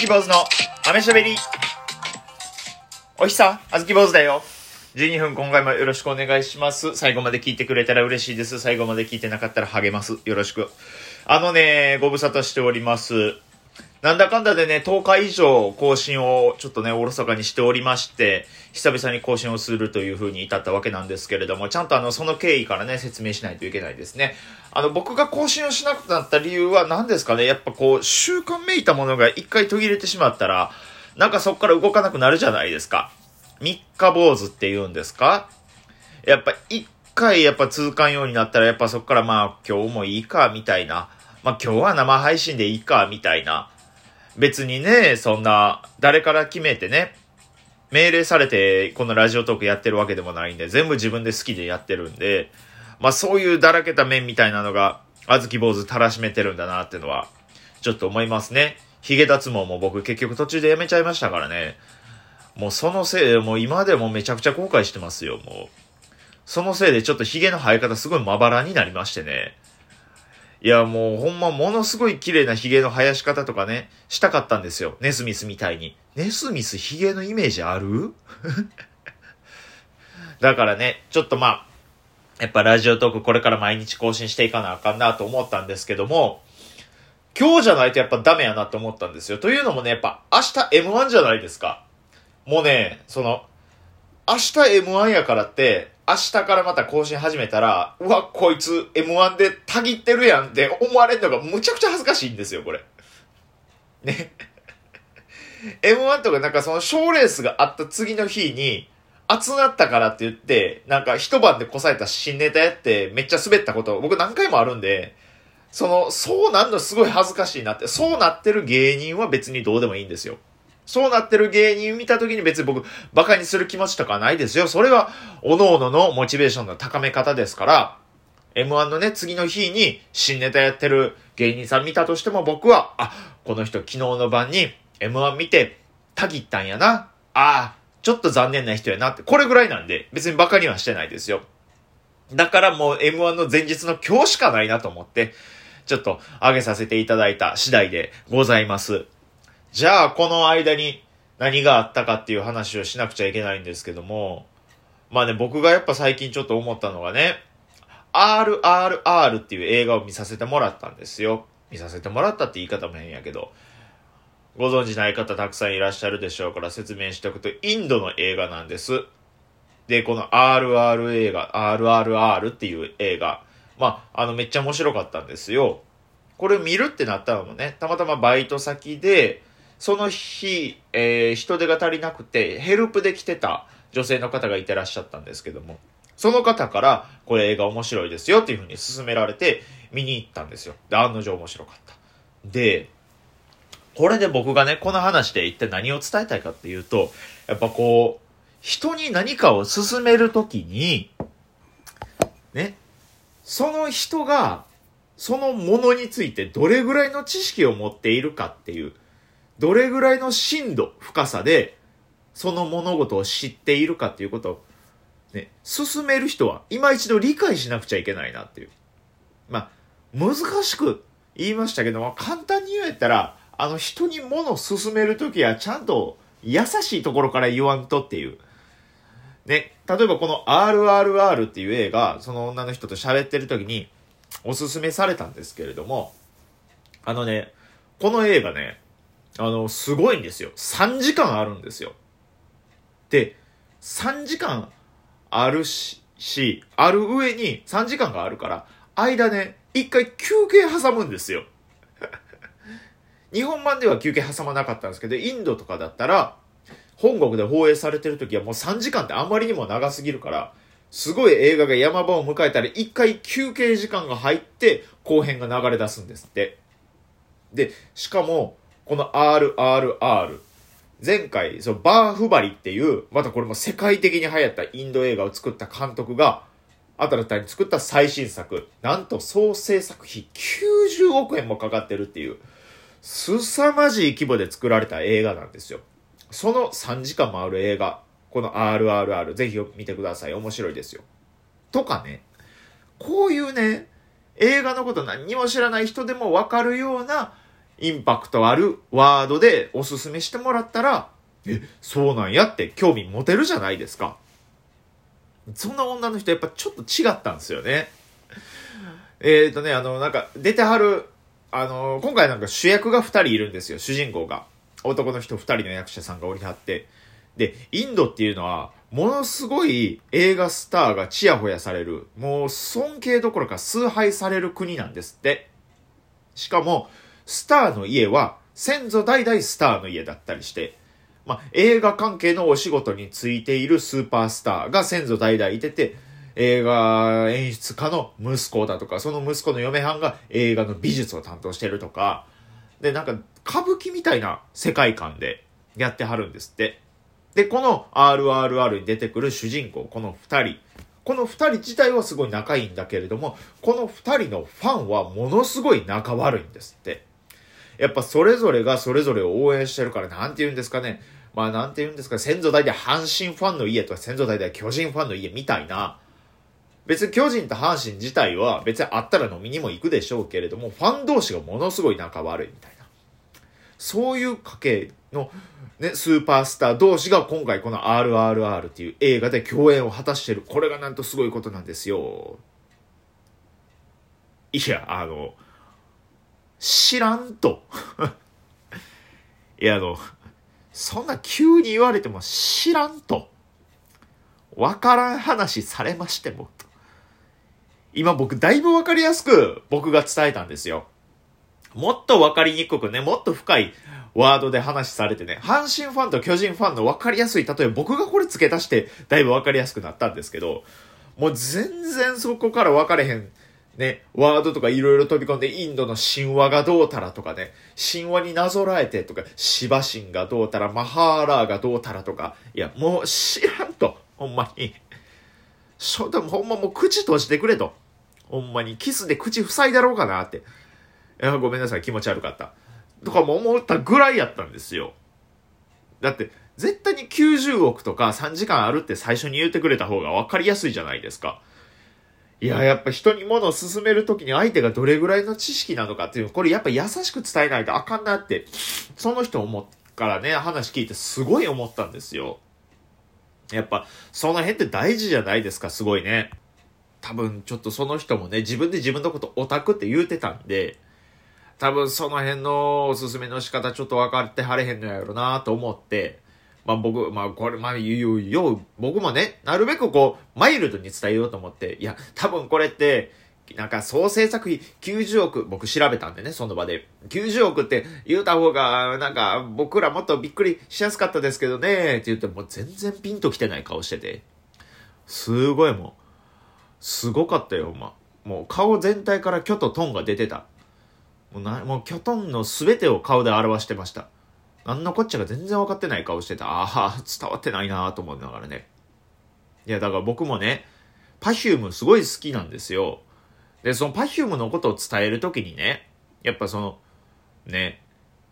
き坊主のアしゃべり。おひさ、あずき坊主だよ。12分今回もよろしくお願いします。最後まで聞いてくれたら嬉しいです。最後まで聞いてなかったら励ます。よろしく。あのね、ご無沙汰しております。なんだかんだでね、10日以上更新をちょっとね、おろそかにしておりまして、久々に更新をするという風に至ったわけなんですけれども、ちゃんとあの、その経緯からね、説明しないといけないですね。あの、僕が更新をしなくなった理由は何ですかね？やっぱこう、習慣めいたものが一回途切れてしまったら、なんかそこから動かなくなるじゃないですか。三日坊主って言うんですか？やっぱ一回やっぱ続かんようになったら、やっぱそこからまあ今日もいいか、みたいな。まあ今日は生配信でいいか、みたいな。別にね、そんな、誰から決めてね、命令されてこのラジオトークやってるわけでもないんで、全部自分で好きでやってるんで、まあそういうだらけた面みたいなのが、あずき坊主たらしめてるんだなってのは、ちょっと思いますね。髭脱毛も僕結局途中でやめちゃいましたからね。もうそのせいで、もう今でもめちゃくちゃ後悔してますよ、もう。そのせいでちょっと髭の生え方すごいまばらになりましてね。いや、もうほんまものすごい綺麗な髭の生やし方とかね、したかったんですよ。ネスミスみたいに。ネスミス髭のイメージある？だからね、ちょっとまあ、やっぱラジオトークこれから毎日更新していかなあかんなと思ったんですけども、今日じゃないとやっぱダメやなって思ったんですよ。というのもね、やっぱ明日 M1 じゃないですか。もうね、その、明日 M1 やからって、明日からまた更新始めたら、うわ、こいつ M1 でたぎってるやんって思われるのがむちゃくちゃ恥ずかしいんですよ、これ。ね。M1 とかなんかその賞レースがあった次の日に、熱なったからって言って、なんか一晩でこさえた新ネタやってめっちゃ滑ったこと僕何回もあるんで、その、そうなんのすごい恥ずかしいなって、そうなってる芸人は別にどうでもいいんですよ。そうなってる芸人見た時に別に僕、馬鹿にする気持ちとかないですよ。それは、各々のモチベーションの高め方ですから、M1 のね、次の日に新ネタやってる芸人さん見たとしても僕は、あ、この人昨日の晩に M1 見て、たぎったんやな。ああ、ちょっと残念な人やなって、これぐらいなんで、別に馬鹿にはしてないですよ。だからもう M1 の前日の今日しかないなと思って、ちょっと上げさせていただいた次第でございます。じゃあ、この間に何があったかっていう話をしなくちゃいけないんですけども、まあね、僕がやっぱ最近ちょっと思ったのがね、RRR っていう映画を見させてもらったんですよ。見させてもらったって言い方も変やけど、ご存知ない方たくさんいらっしゃるでしょうから説明しておくと、インドの映画なんです。で、この RR 映画、RRR っていう映画、まあ、あの、めっちゃ面白かったんですよ。これ見るってなったのもね、たまたまバイト先で、その日、えー、人手が足りなくて、ヘルプで来てた女性の方がいてらっしゃったんですけども、その方から、これ映画面白いですよっていうふうに勧められて、見に行ったんですよ。で、案の定面白かった。で、これで僕がね、この話で一体何を伝えたいかっていうと、やっぱこう、人に何かを勧めるときに、ね、その人が、そのものについてどれぐらいの知識を持っているかっていう、どれぐらいの深度、深さで、その物事を知っているかっていうことを、ね、進める人は今一度理解しなくちゃいけないなっていう。まあ、難しく言いましたけども、簡単に言えたら、あの人に物を進めるときはちゃんと優しいところから言わんとっていう。ね、例えばこの RRR っていう映画、その女の人と喋ってるときにおすすめされたんですけれども、あのね、この映画ね、あの、すごいんですよ。3時間あるんですよ。で、3時間あるし、しある上に3時間があるから、間ね、一回休憩挟むんですよ。日本版では休憩挟まなかったんですけど、インドとかだったら、本国で放映されてる時はもう3時間ってあまりにも長すぎるから、すごい映画が山場を迎えたら一回休憩時間が入って後編が流れ出すんですって。で、しかも、この RRR。前回、そのバーフバリっていう、またこれも世界的に流行ったインド映画を作った監督が、新たに作った最新作、なんと総制作費90億円もかかってるっていう、凄まじい規模で作られた映画なんですよ。その3時間もある映画、この RRR、ぜひ見てください。面白いですよ。とかね、こういうね、映画のこと何にも知らない人でもわかるようなインパクトあるワードでおすすめしてもらったら、え、そうなんやって興味持てるじゃないですか。そんな女の人やっぱちょっと違ったんですよね。えっ、ー、とね、あの、なんか出てはる、あの、今回なんか主役が2人いるんですよ、主人公が。男の人2人の役者さんがおりはって。で、インドっていうのは、ものすごい映画スターがチヤホヤされる、もう尊敬どころか崇拝される国なんですって。しかも、スターの家は先祖代々スターの家だったりして、まあ、映画関係のお仕事についているスーパースターが先祖代々いてて、映画演出家の息子だとか、その息子の嫁はんが映画の美術を担当してるとか、で、なんか歌舞伎みたいな世界観でやってはるんですって。で、この RRR に出てくる主人公、この二人。この二人自体はすごい仲いいんだけれども、この二人のファンはものすごい仲悪いんですって。やっぱそれぞれがそれぞれを応援してるから、なんて言うんですかね。まあなんて言うんですか、先祖代々阪神ファンの家とか先祖代々巨人ファンの家みたいな、別に巨人と阪神自体は別にあったら飲みにも行くでしょうけれども、ファン同士がものすごい仲悪いみたいな。そういう家系のね、スーパースター同士が今回この RRR っていう映画で共演を果たしてる。これがなんとすごいことなんですよ。いや、あの、知らんと。いや、あの、そんな急に言われても知らんと。わからん話されましても。今僕だいぶわかりやすく僕が伝えたんですよ。もっとわかりにくくね、もっと深いワードで話されてね、阪神ファンと巨人ファンの分かりやすい、例えば僕がこれ付け足して、だいぶ分かりやすくなったんですけど、もう全然そこから分かれへん、ね、ワードとかいろいろ飛び込んで、インドの神話がどうたらとかね、神話になぞらえてとか、シバ神がどうたら、マハーラーがどうたらとか、いや、もう知らんと、ほんまに。しょ、でもほんまもう口閉じてくれと。ほんまに、キスで口塞いだろうかなって。いや、ごめんなさい、気持ち悪かった。とかも思ったぐらいやったんですよ。だって、絶対に90億とか3時間あるって最初に言ってくれた方が分かりやすいじゃないですか。いや、やっぱ人に物を進めるときに相手がどれぐらいの知識なのかっていう、これやっぱ優しく伝えないとあかんなって、その人思っからね、話聞いてすごい思ったんですよ。やっぱ、その辺って大事じゃないですか、すごいね。多分、ちょっとその人もね、自分で自分のことオタクって言うてたんで、多分その辺のおすすめの仕方ちょっと分かってはれへんのやろなと思って、まあ僕、まあこれ、まあ言うよう、僕もね、なるべくこう、マイルドに伝えようと思って、いや、多分これって、なんか総制作費90億、僕調べたんでね、その場で。90億って言うた方が、なんか僕らもっとびっくりしやすかったですけどね、って言ってもう全然ピンときてない顔してて。すごいもう、すごかったよ、まあもう顔全体からキョトンが出てた。もうな、もうキョトンの全てを顔で表してました。なんのこっちゃが全然分かってない顔してた。ああ、伝わってないなと思いながらね。いや、だから僕もね、パフュームすごい好きなんですよ。で、そのパフュームのことを伝えるときにね、やっぱその、ね、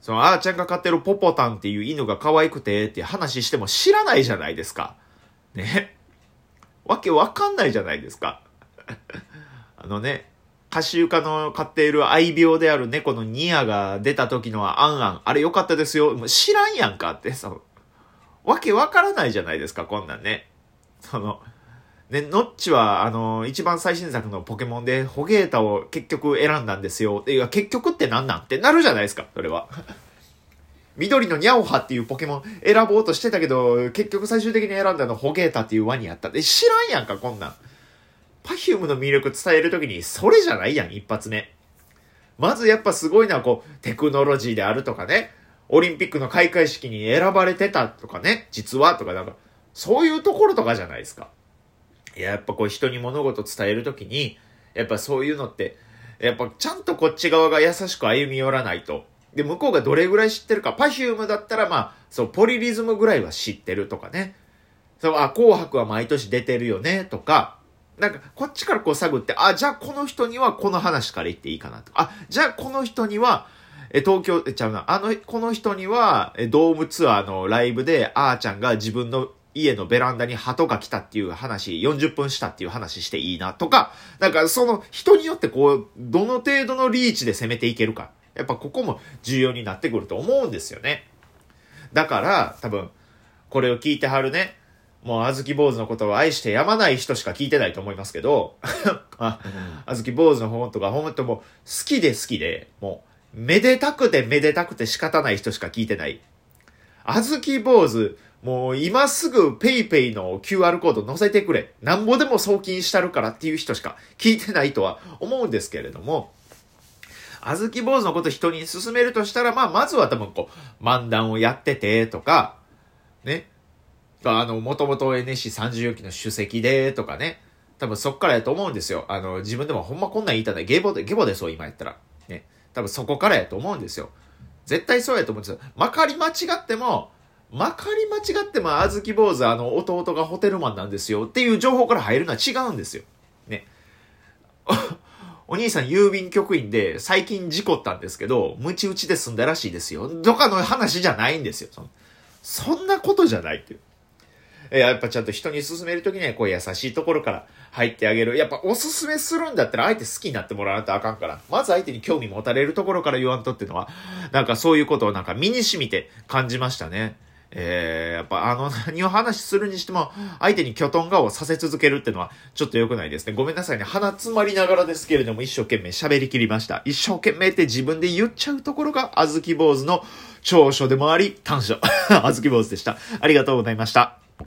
その、あーちゃんが飼ってるポポタンっていう犬が可愛くてって話しても知らないじゃないですか。ね。わけわかんないじゃないですか。あのね、カシウカの飼っている愛病である猫のニアが出た時のはアンアン、あれ良かったですよ。もう知らんやんかってさ、わけわからないじゃないですか、こんなんね。その、ね、ノッチは、あの、一番最新作のポケモンで、ホゲータを結局選んだんですよ。いや、結局って何なん？ってなるじゃないですか、それは。緑のニャオハっていうポケモン選ぼうとしてたけど、結局最終的に選んだのホゲータっていうワニやった。で、知らんやんか、こんなん。パフュームの魅力伝えるときに、それじゃないやん、一発目。まずやっぱすごいのは、こう、テクノロジーであるとかね、オリンピックの開会式に選ばれてたとかね、実はとかなんか、そういうところとかじゃないですか。いや、やっぱこう人に物事伝えるときに、やっぱそういうのって、やっぱちゃんとこっち側が優しく歩み寄らないと。で、向こうがどれぐらい知ってるか。パフュームだったらまあ、そう、ポリリズムぐらいは知ってるとかね。そう、あ、紅白は毎年出てるよね、とか、なんか、こっちからこう探って、あ、じゃあこの人にはこの話から言っていいかなと。あ、じゃあこの人には、え、東京、え、ちゃうな、あの、この人には、え、ドームツアーのライブで、あーちゃんが自分の家のベランダに鳩が来たっていう話、40分したっていう話していいなとか、なんかその人によってこう、どの程度のリーチで攻めていけるか。やっぱここも重要になってくると思うんですよね。だから、多分、これを聞いてはるね、もう、あずき坊主のことを愛してやまない人しか聞いてないと思いますけど、あ、あずき坊主の本とか、本当もう、好きで好きで、もう、めでたくてめでたくて仕方ない人しか聞いてない。あずき坊主、もう今すぐ PayPay の QR コード載せてくれ。なんぼでも送金したるからっていう人しか聞いてないとは思うんですけれども、あずき坊主のこと人に勧めるとしたら、まあ、まずは多分こう、漫談をやってて、とか、ね。あの、もともと NSC30 期の主席で、とかね。多分そっからやと思うんですよ。あの、自分でもほんまこんなん言いたない。ゲボで、ゲボでそう今やったら。ね。多分そこからやと思うんですよ。絶対そうやと思うんですよ。まかり間違っても、まかり間違っても、あずき坊主、あの、弟がホテルマンなんですよっていう情報から入るのは違うんですよ。ね。お兄さん郵便局員で最近事故ったんですけど、ムチ打ちで済んだらしいですよ。とかの話じゃないんですよ。そそんなことじゃないっていう。えやっぱちゃんと人に勧めるときには、こう優しいところから入ってあげる。やっぱおすすめするんだったら相手好きになってもらわないとあかんから。まず相手に興味持たれるところから言わんとっていうのは、なんかそういうことをなんか身に染みて感じましたね。えー、やっぱあの何を話するにしても、相手に巨トン顔をさせ続けるっていうのはちょっと良くないですね。ごめんなさいね。鼻詰まりながらですけれども、一生懸命喋りきりました。一生懸命って自分で言っちゃうところが、あずき坊主の長所でもあり、短所。あずき坊主でした。ありがとうございました。